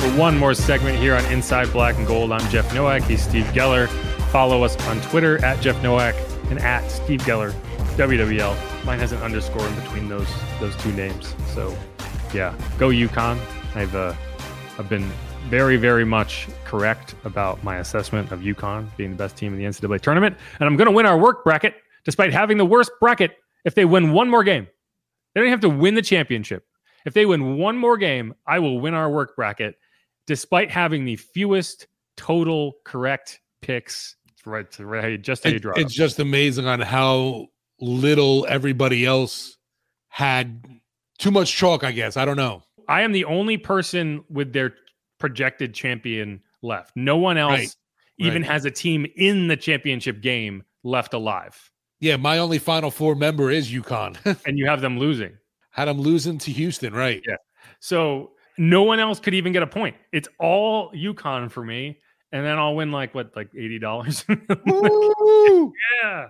for one more segment here on Inside Black and Gold. I'm Jeff Nowak. He's Steve Geller. Follow us on Twitter at Jeff Nowak and at Steve Geller, WWL. Mine has an underscore in between those those two names. So, yeah, go UConn. I've uh, I've been very, very much correct about my assessment of UConn being the best team in the NCAA tournament, and I'm going to win our work bracket despite having the worst bracket. If they win one more game, they don't have to win the championship. If they win one more game, I will win our work bracket despite having the fewest total correct picks. Right, right just how you draw. It's just amazing on how little everybody else had too much chalk, I guess. I don't know. I am the only person with their projected champion left. No one else right. even right. has a team in the championship game left alive. Yeah, my only Final Four member is UConn. and you have them losing. Had them losing to Houston, right? Yeah. So no one else could even get a point. It's all UConn for me. And then I'll win like what, like $80? yeah.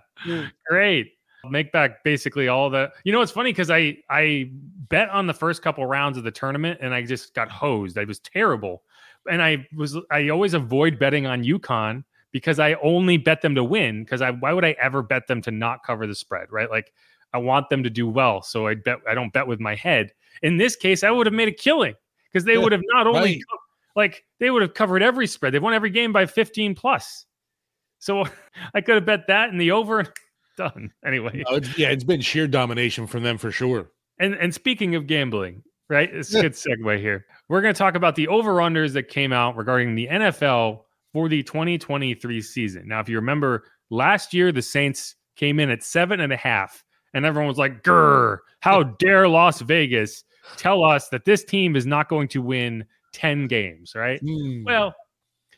Great. I'll make back basically all the you know it's funny because I I bet on the first couple rounds of the tournament and I just got hosed. I was terrible. And I was I always avoid betting on UConn because I only bet them to win. Because I why would I ever bet them to not cover the spread? Right. Like I want them to do well. So I bet I don't bet with my head. In this case, I would have made a killing because they yeah, would have not only right. like they would have covered every spread. They've won every game by 15 plus. So I could have bet that in the over done anyway. No, it's, yeah, it's been sheer domination from them for sure. And and speaking of gambling, right? It's a good segue here. We're going to talk about the over-unders that came out regarding the NFL for the 2023 season. Now, if you remember last year, the Saints came in at seven and a half, and everyone was like, Grr, how dare Las Vegas tell us that this team is not going to win 10 games, right? Mm. Well,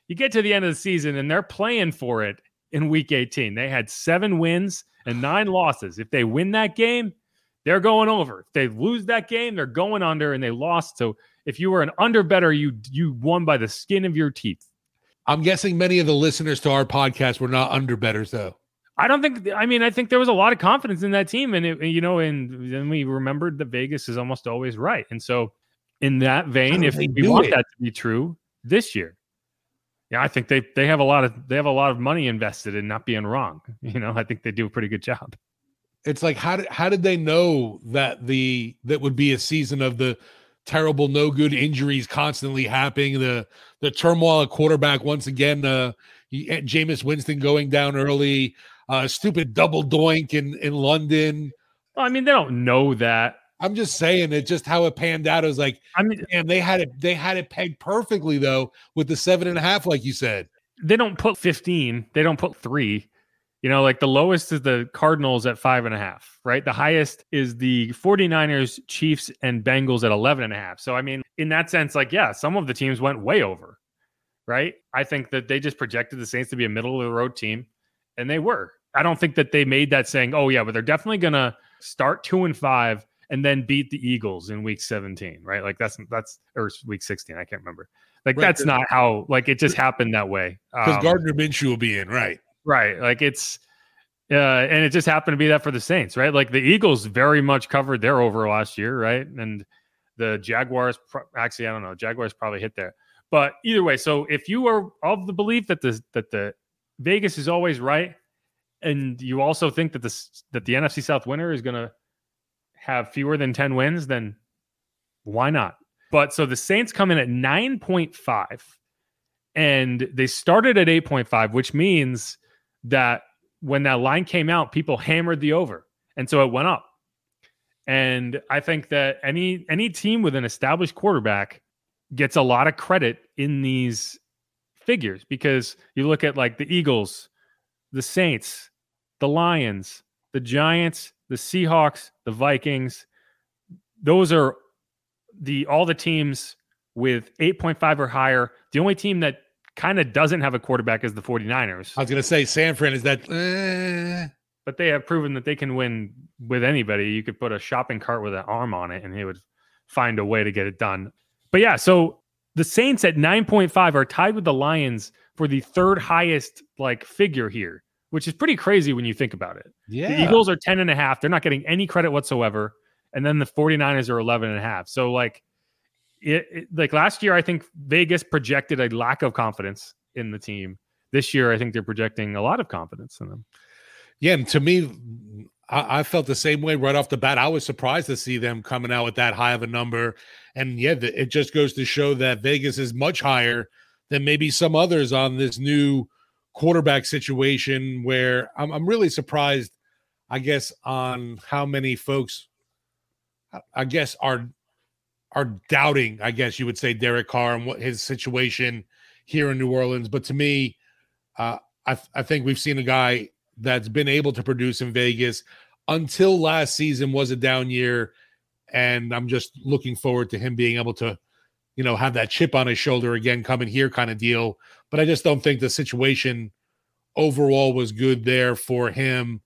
you get to the end of the season and they're playing for it in week 18. They had seven wins and nine losses. If they win that game, they're going over. If they lose that game, they're going under and they lost. So if you were an under better, you you won by the skin of your teeth. I'm guessing many of the listeners to our podcast were not under betters though. I don't think. I mean, I think there was a lot of confidence in that team, and it, you know, and then we remembered that Vegas is almost always right. And so, in that vein, if we want it? that to be true this year, yeah, I think they they have a lot of they have a lot of money invested in not being wrong. You know, I think they do a pretty good job. It's like how did how did they know that the that would be a season of the terrible no good injuries constantly happening the the turmoil at quarterback once again uh Jameis Winston going down early uh, stupid double doink in in London. Well, I mean, they don't know that. I'm just saying it. Just how it panned out. It was like, I mean, and they had it. They had it pegged perfectly though with the seven and a half, like you said. They don't put 15. They don't put three. You know, like the lowest is the Cardinals at five and a half, right? The highest is the 49ers, Chiefs, and Bengals at 11 and a half. So, I mean, in that sense, like, yeah, some of the teams went way over, right? I think that they just projected the Saints to be a middle of the road team, and they were. I don't think that they made that saying, oh, yeah, but they're definitely going to start two and five and then beat the Eagles in week 17, right? Like that's, that's, or week 16, I can't remember. Like right. that's not how, like it just happened that way. Because um, Gardner Minshew will be in, right? Right. Like it's, uh, and it just happened to be that for the Saints, right? Like the Eagles very much covered their over last year, right? And the Jaguars, actually, I don't know, Jaguars probably hit there. But either way, so if you are of the belief that the that the Vegas is always right, and you also think that this that the NFC South winner is going to have fewer than 10 wins, then why not? But so the Saints come in at 9.5 And they started at 8.5, which means that when that line came out, people hammered the over. And so it went up. And I think that any any team with an established quarterback gets a lot of credit in these figures because you look at like the Eagles, the Saints, the Lions, the Giants, the Seahawks, the Vikings. Those are the all the teams with 8.5 or higher. The only team that kind of doesn't have a quarterback is the 49ers. I was going to say San Fran is that eh. but they have proven that they can win with anybody. You could put a shopping cart with an arm on it and they would find a way to get it done. But yeah, so the Saints at 9.5 are tied with the Lions for the third highest like figure here, which is pretty crazy when you think about it. Yeah. The Eagles are 10 and a half. They're not getting any credit whatsoever. And then the 49ers are 11 and a half. So like it, it like last year, I think Vegas projected a lack of confidence in the team. This year, I think they're projecting a lot of confidence in them. Yeah, and to me, I, I, felt the same way right off the bat. I was surprised to see them coming out with that high of a number. And yeah, the, it just goes to show that Vegas is much higher than maybe some others on this new quarterback situation where I'm, I'm really surprised, I guess, on how many folks, I guess, are are doubting, I guess you would say, Derek Carr and what his situation here in New Orleans. But to me, uh, I, I think we've seen a guy that's been able to produce in Vegas until last season was a down year. And I'm just looking forward to him being able to, you know, have that chip on his shoulder again, coming here kind of deal. But I just don't think the situation overall was good there for him.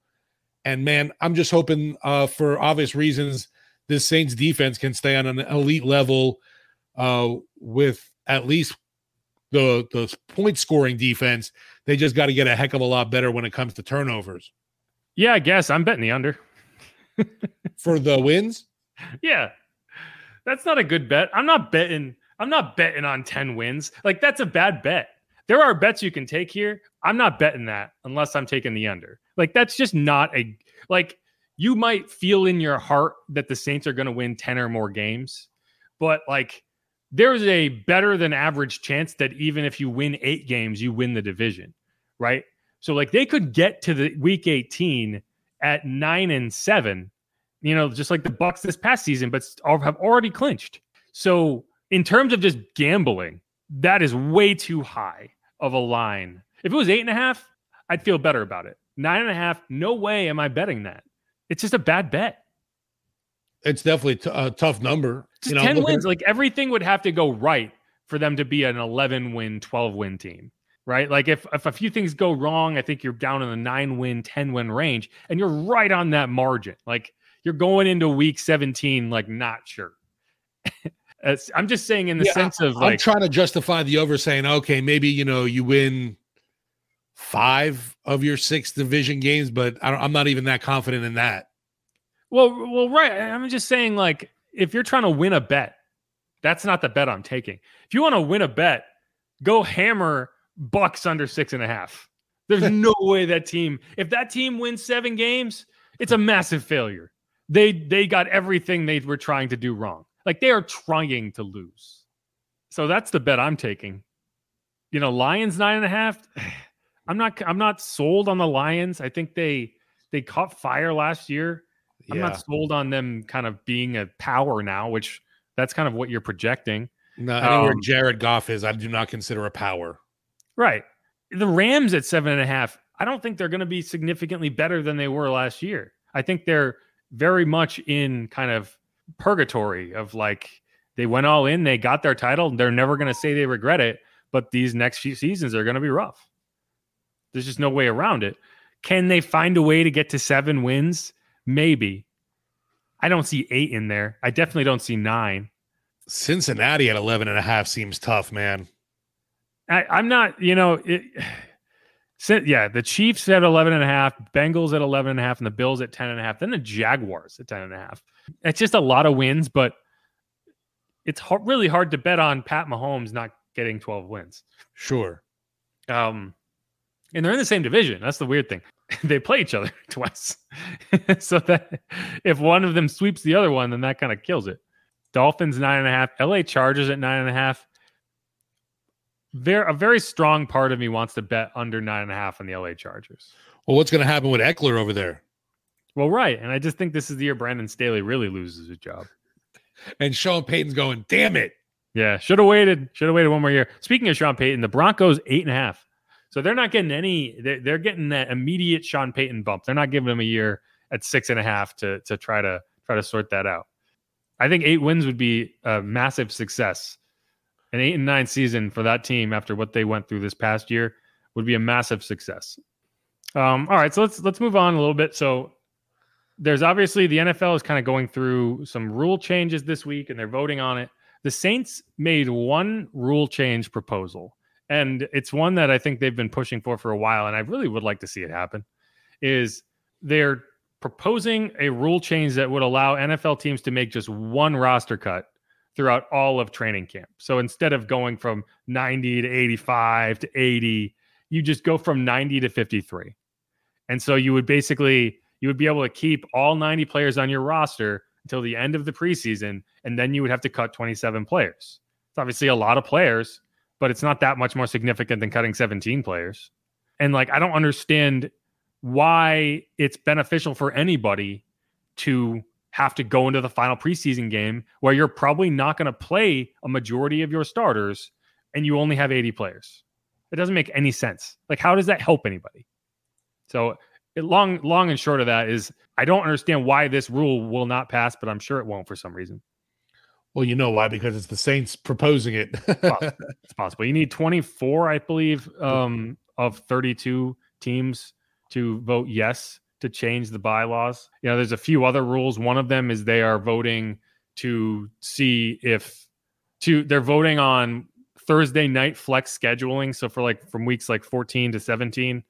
And man, I'm just hoping uh, for obvious reasons this Saints defense can stay on an elite level uh, with at least the the point scoring defense. They just got to get a heck of a lot better when it comes to turnovers. Yeah, I guess I'm betting the under for the wins. Yeah, that's not a good bet. I'm not betting. I'm not betting on ten wins. Like that's a bad bet. There are bets you can take here. I'm not betting that unless I'm taking the under. Like that's just not a like you might feel in your heart that the Saints are going to win 10 or more games, but like there's a better than average chance that even if you win eight games, you win the division, right? So like they could get to the week 18 at nine and seven, you know, just like the Bucks this past season, but have already clinched. So in terms of just gambling, that is way too high of a line. If it was eight and a half, I'd feel better about it. Nine and a half, no way am I betting that. It's just a bad bet. It's definitely t- a tough number. Just you know, 10 wins. At- like everything would have to go right for them to be an 11 win, 12 win team, right? Like if, if a few things go wrong, I think you're down in the nine win, 10 win range and you're right on that margin. Like you're going into week 17, like not sure. I'm just saying in the yeah, sense of like, I'm trying to justify the over saying, okay, maybe, you know, you win five of your six division games, but I am not even that confident in that. Well, well, right. I'm just saying, like, if you're trying to win a bet, that's not the bet I'm taking. If you want to win a bet, go hammer Bucks under six and a half. There's no way that team, if that team wins seven games, it's a massive failure. They they got everything they were trying to do wrong. Like they are trying to lose. So that's the bet I'm taking. You know, Lions nine and a half. I'm not I'm not sold on the Lions. I think they they caught fire last year. Yeah. I'm not sold on them kind of being a power now, which that's kind of what you're projecting. No, anywhere um, Jared Goff is, I do not consider a power. Right. The Rams at seven and a half, I don't think they're going to be significantly better than they were last year. I think they're very much in kind of purgatory of like they went all in, they got their title, they're never going to say they regret it, but these next few seasons are going to be rough. There's just no way around it. Can they find a way to get to seven wins? Maybe. I don't see eight in there. I definitely don't see nine. Cincinnati at 11 and a half seems tough, man. I, am not, you know, it, yeah, the Chiefs at 11 and a half, Bengals at 11 and a half, and the Bills at 10 and a half, then the Jaguars at 10 and a half. It's just a lot of wins, but it's hard, really hard to bet on Pat Mahomes not getting 12 wins. Sure. Um, and they're in the same division. That's the weird thing. they play each other twice. so that if one of them sweeps the other one, then that kind of kills it. Dolphins nine and a half, LA Chargers at nine and a half. Very a very strong part of me wants to bet under nine and a half on the LA Chargers. Well, what's going to happen with Ekeler over there? Well, right, and I just think this is the year Brandon Staley really loses his job. And Sean Payton's going, damn it. Yeah, should have waited. Should have waited one more year. Speaking of Sean Payton, the Broncos eight and a half. So they're not getting any. They're, they're getting that immediate Sean Payton bump. They're not giving him a year at six and a half to to try to try to sort that out. I think eight wins would be a massive success. An eight and nine season for that team after what they went through this past year would be a massive success. Um, all right, so let's let's move on a little bit. So there's obviously the NFL is kind of going through some rule changes this week, and they're voting on it. The Saints made one rule change proposal, and it's one that I think they've been pushing for for a while, and I really would like to see it happen. Is they're proposing a rule change that would allow NFL teams to make just one roster cut throughout all of training camp. So instead of going from 90 to 85 to 80, you just go from 90 to 53. And so you would basically you would be able to keep all 90 players on your roster until the end of the preseason and then you would have to cut 27 players. It's obviously a lot of players, but it's not that much more significant than cutting 17 players. And like I don't understand why it's beneficial for anybody to have to go into the final preseason game where you're probably not going to play a majority of your starters and you only have 80 players. It doesn't make any sense. Like, how does that help anybody? So, it, long, long and short of that is, I don't understand why this rule will not pass, but I'm sure it won't for some reason. Well, you know why? Because it's the Saints proposing it. it's possible. You need 24, I believe, um, of 32 teams to vote yes to change the bylaws. You know, there's a few other rules. One of them is they are voting to see if to they're voting on Thursday night flex scheduling. So for like from weeks like 14 to 17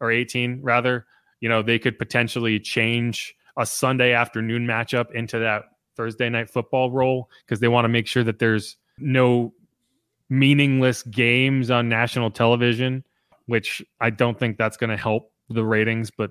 or 18 rather, you know, they could potentially change a Sunday afternoon matchup into that Thursday night football role because they want to make sure that there's no meaningless games on national television, which I don't think that's going to help the ratings, but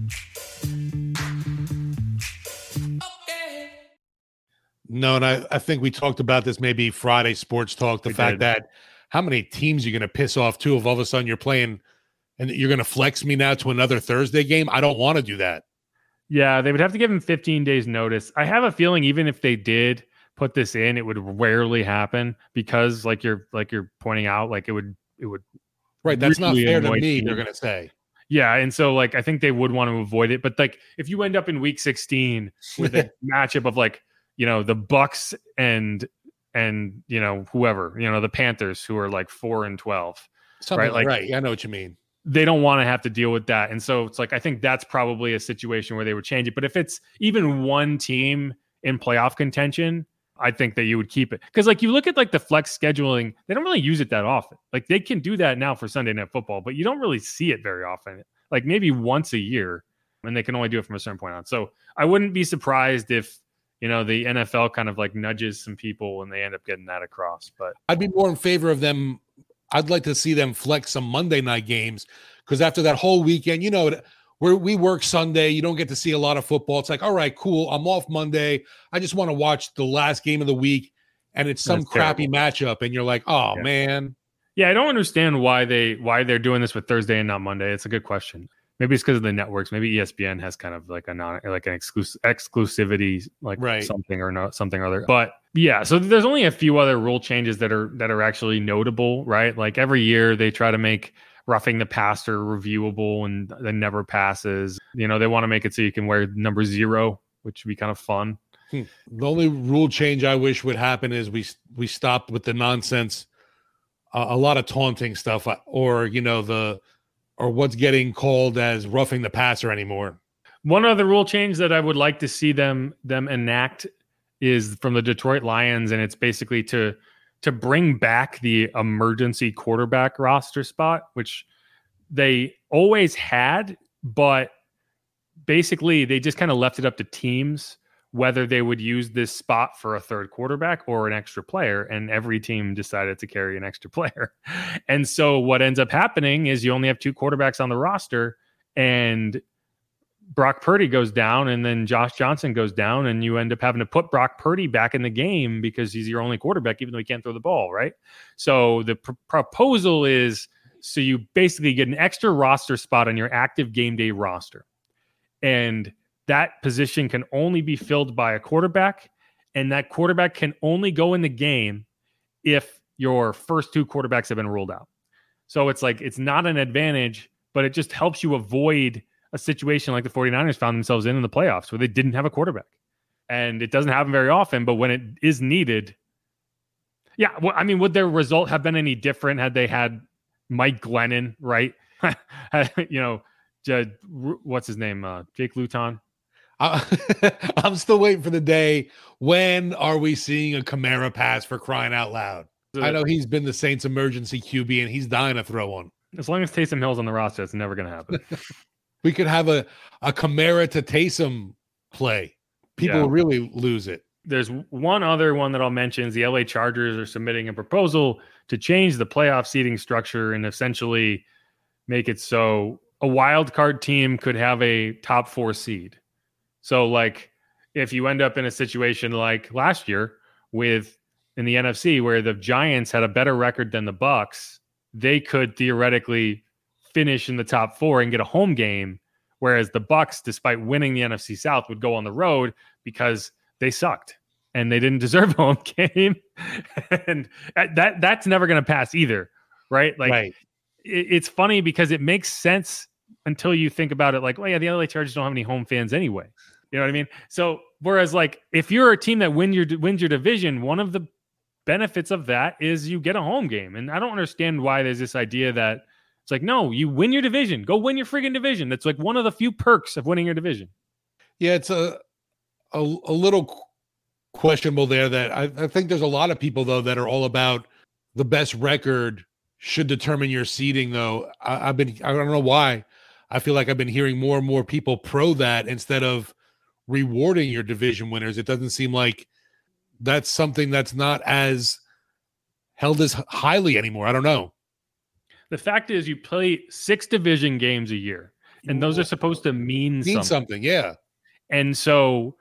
No, and I, I think we talked about this maybe Friday sports talk. The we fact did. that how many teams you're going to piss off too if all of a sudden you're playing and you're going to flex me now to another Thursday game. I don't want to do that. Yeah, they would have to give him 15 days notice. I have a feeling even if they did put this in, it would rarely happen because, like you're like you're pointing out, like it would it would right. That's really not fair to me. They're going to say. Yeah, and so like I think they would want to avoid it, but like if you end up in week 16 with a matchup of like you know the Bucks and and you know whoever you know the Panthers who are like four and twelve. Something right, like right. I know what you mean. They don't want to have to deal with that, and so it's like I think that's probably a situation where they would change it. But if it's even one team in playoff contention, I think that you would keep it because like you look at like the flex scheduling, they don't really use it that often. Like they can do that now for Sunday Night Football, but you don't really see it very often. Like maybe once a year, and they can only do it from a certain point on. So I wouldn't be surprised if you know the NFL kind of like nudges some people and they end up getting that across. But I'd be more in favor of them. I'd like to see them flex some Monday night games because after that whole weekend, you know, where we work Sunday, you don't get to see a lot of football. It's like, all right, cool. I'm off Monday. I just want to watch the last game of the week, and it's some That's crappy terrible. matchup, and you're like, oh yeah. man. Yeah, I don't understand why they why they're doing this with Thursday and not Monday. It's a good question maybe it's because of the networks. Maybe ESPN has kind of like a non like an exclusive exclusivity like right. something or not something or other. But yeah, so there's only a few other rule changes that are that are actually notable, right? Like every year they try to make roughing the passer reviewable and then never passes. You know, they want to make it so you can wear number zero, which would be kind of fun. Hmm. The only rule change I wish would happen is we we stopped with the nonsense, uh, a lot of taunting stuff, uh, or you know the or what's getting called as roughing the passer anymore. One other rule change that I would like to see them them enact is from the Detroit Lions, and it's basically to to bring back the emergency quarterback roster spot, which they always had, but basically they just kind of left it up to teams whether they would use this spot for a third quarterback or an extra player and every team decided to carry an extra player and so what ends up happening is you only have two quarterbacks on the roster and Brock Purdy goes down and then Josh Johnson goes down and you end up having to put Brock Purdy back in the game because he's your only quarterback even though he can't throw the ball, right? So the pr- proposal is so you basically get an extra roster spot on your active game day roster. And that position can only be filled by a quarterback and that quarterback can only go in the game if your first two quarterbacks have been ruled out. So it's like it's not an advantage, but it just helps you avoid a situation like the 49ers found themselves in in the playoffs where they didn't have a quarterback. And it doesn't happen very often, but when it is needed, yeah, well, I mean, would their result have been any different had they had Mike Glennon, right? you know, what's his name? Uh, Jake Luton. I'm still waiting for the day. When are we seeing a Kamara pass for crying out loud? I know he's been the Saints' emergency QB and he's dying to throw one. As long as Taysom Hill's on the roster, it's never going to happen. we could have a a Kamara to Taysom play. People yeah. really lose it. There's one other one that I'll mention is the LA Chargers are submitting a proposal to change the playoff seating structure and essentially make it so a wild card team could have a top four seed. So, like, if you end up in a situation like last year with in the NFC where the Giants had a better record than the Bucks, they could theoretically finish in the top four and get a home game whereas the Bucks despite winning the nfc south would go on the road because they sucked and they didn't deserve a home game and that that's never going to pass either right like right. It, it's funny because it makes sense until you think about it like well yeah the la chargers don't have any home fans anyway you know what i mean so whereas like if you're a team that win your wins your division one of the benefits of that is you get a home game and i don't understand why there's this idea that it's like, no, you win your division. Go win your friggin' division. That's like one of the few perks of winning your division. Yeah, it's a a, a little questionable there. That I, I think there's a lot of people though that are all about the best record should determine your seeding. Though I, I've been I don't know why I feel like I've been hearing more and more people pro that instead of rewarding your division winners. It doesn't seem like that's something that's not as held as highly anymore. I don't know. The fact is, you play six division games a year, and those are supposed to mean, mean something. something. Yeah. And so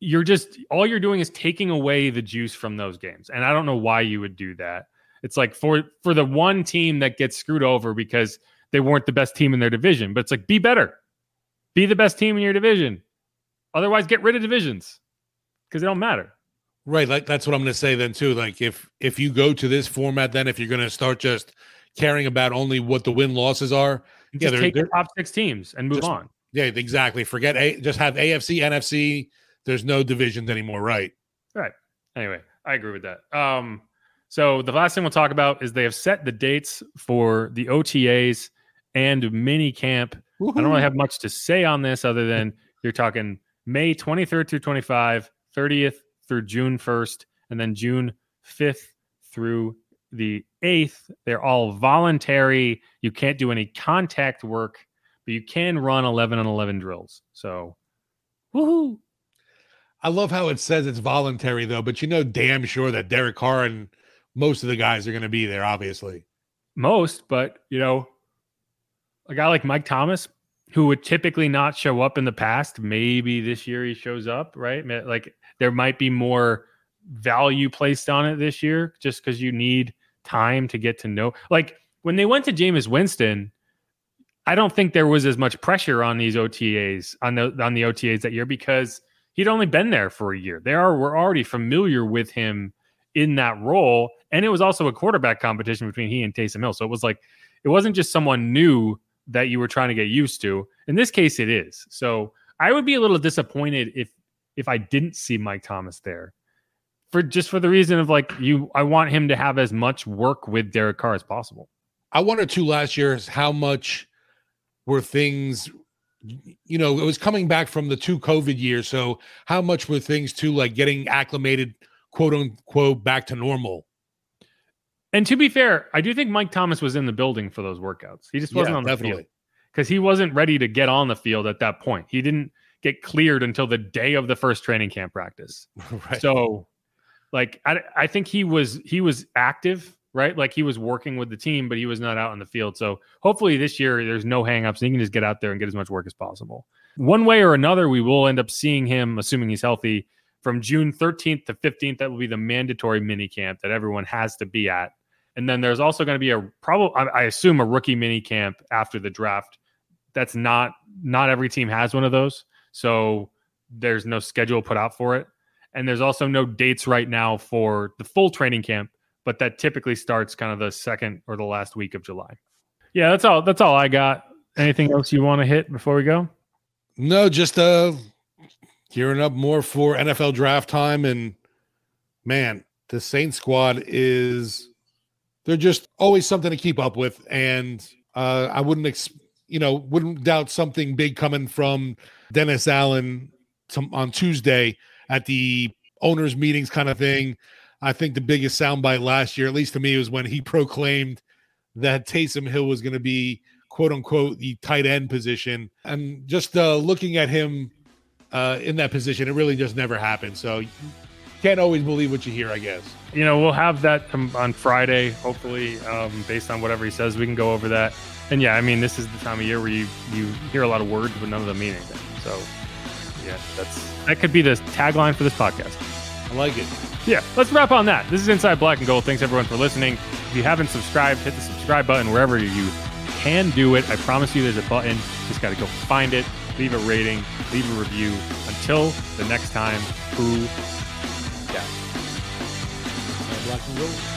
you're just all you're doing is taking away the juice from those games. And I don't know why you would do that. It's like for for the one team that gets screwed over because they weren't the best team in their division. But it's like be better. Be the best team in your division. Otherwise, get rid of divisions because they don't matter. Right. Like that's what I'm going to say then too. Like if if you go to this format, then if you're going to start just caring about only what the win losses are. Just yeah, they're, take the top six teams and move just, on. Yeah, exactly. Forget a just have AFC, NFC. There's no divisions anymore, right? Right. Anyway, I agree with that. Um, so the last thing we'll talk about is they have set the dates for the OTAs and mini camp. Woo-hoo. I don't really have much to say on this other than you're talking May 23rd through 25, 30th through June 1st, and then June 5th through the eighth. They're all voluntary. You can't do any contact work, but you can run 11 on 11 drills. So, woohoo. I love how it says it's voluntary, though, but you know damn sure that Derek Carr and most of the guys are going to be there, obviously. Most, but, you know, a guy like Mike Thomas, who would typically not show up in the past, maybe this year he shows up, right? Like there might be more value placed on it this year just because you need time to get to know. Like when they went to Jameis Winston, I don't think there was as much pressure on these OTAs on the on the OTAs that year because he'd only been there for a year. They are were already familiar with him in that role, and it was also a quarterback competition between he and Taysom Hill. So it was like it wasn't just someone new that you were trying to get used to. In this case, it is. So I would be a little disappointed if if I didn't see Mike Thomas there for just for the reason of like you I want him to have as much work with Derek Carr as possible. I wonder too last year is how much were things you know, it was coming back from the two COVID years. So how much were things too like getting acclimated, quote unquote, back to normal? And to be fair, I do think Mike Thomas was in the building for those workouts. He just wasn't yeah, on the definitely. field because he wasn't ready to get on the field at that point. He didn't get cleared until the day of the first training camp practice. right. So, like, I, I think he was he was active, right? Like he was working with the team, but he was not out on the field. So hopefully this year there's no hangups and he can just get out there and get as much work as possible. One way or another, we will end up seeing him, assuming he's healthy, from June 13th to 15th. That will be the mandatory mini camp that everyone has to be at. And then there's also going to be a probably, I assume, a rookie mini camp after the draft. That's not not every team has one of those, so there's no schedule put out for it. And there's also no dates right now for the full training camp, but that typically starts kind of the second or the last week of July. Yeah, that's all. That's all I got. Anything else you want to hit before we go? No, just uh gearing up more for NFL draft time and man, the Saints squad is they're just always something to keep up with and uh I wouldn't ex- you know, wouldn't doubt something big coming from Dennis Allen on Tuesday at the owners meetings kind of thing. I think the biggest soundbite last year, at least to me, was when he proclaimed that Taysom Hill was going to be quote unquote the tight end position. And just uh, looking at him uh, in that position, it really just never happened. So can't always believe what you hear, I guess. You know, we'll have that on Friday, hopefully, um, based on whatever he says. We can go over that. And yeah, I mean, this is the time of year where you, you hear a lot of words, but none of them mean anything. So yeah, that's that could be the tagline for this podcast. I like it. Yeah, let's wrap on that. This is Inside Black and Gold. Thanks everyone for listening. If you haven't subscribed, hit the subscribe button wherever you can do it. I promise you there's a button. Just got to go find it, leave a rating, leave a review. Until the next time, who yeah. Black and Gold.